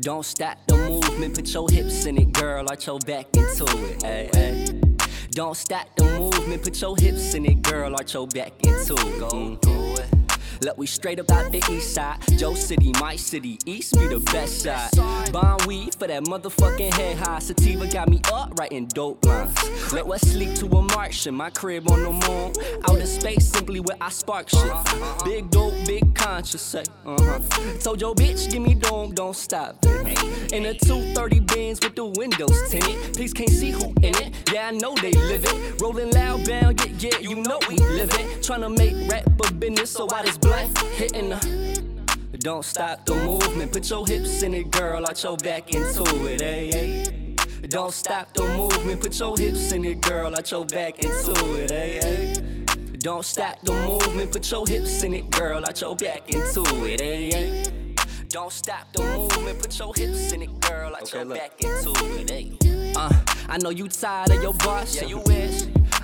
Don't stop the movement. Put your hips in it, girl. Arch your back into it. Ay, ay. Don't stop the movement. Put your hips in it, girl. Arch your back into it. Go do it. Look, we straight up out the east side. Joe City, my city, east be the best side. Bond weed for that motherfucking head high. Sativa got me up writing dope lines. Let us sleep to a Martian, my crib on the moon. Outer space simply where I spark shit. Big dope, big conscious, say. Uh huh. Told your bitch, give me dome, don't stop. In a 230 Benz with the windows tinted. Please can't see who in it. Yeah, I know they live it. Rolling loud, bound, yeah, yeah, you know we live it. Tryna make rap a business, so I just blunt hitting the. Don't stop the movement, put your hips in it, girl, arch your back into it, hey, hey. Don't stop the movement, put your hips in it, girl, arch your back into it, hey, hey. Don't stop the movement, put your hips in it, girl, arch your back into it, hey, hey. Don't stop the movement, put your hips in it, girl, Okay, your look. back into it, hey. Uh, I know you tired of your boss, yeah, you wish.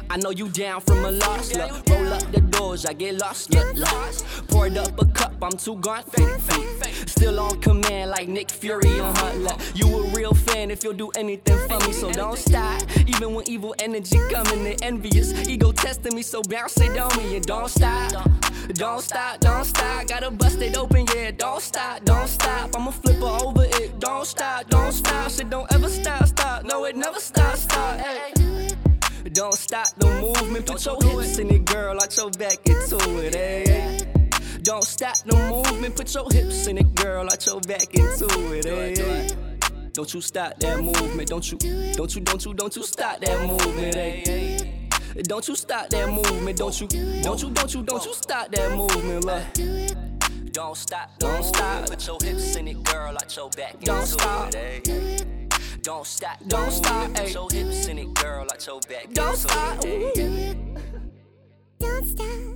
I know you down from a loss. Look, roll up the doors, I get lost. Get lost. Poured up a cup, I'm too gone. Fake, fake. Still on command like Nick Fury on Hot Lap. You a real fan if you'll do anything for me, so don't stop. Even when evil energy coming, they envious. Ego testing me, so bounce it on me and don't stop. Don't stop, don't stop. Gotta bust it open, yeah. Don't stop, don't stop. I'ma flip her over it. Don't stop, don't stop. Shit don't ever stop, stop. No, it never stop, stop. Hey. Don't stop the movement, put your hips in it, girl, arch your back into it, hey. Don't stop no movement, put your hips in it, girl, arch your back into it, hey. Don't you stop that movement, don't you, don't you, don't you, don't you stop that movement, hey. Eh? Don't you stop that movement, don't you, don't you, don't you, don't you stop that movement, look. Don't stop, don't stop. Put your hips in it, girl, arch your back Don't into stop. it. Don't stop, don't stop, Put your hips in it, girl, arch eh? your back Don't into stop, eh? it, hey.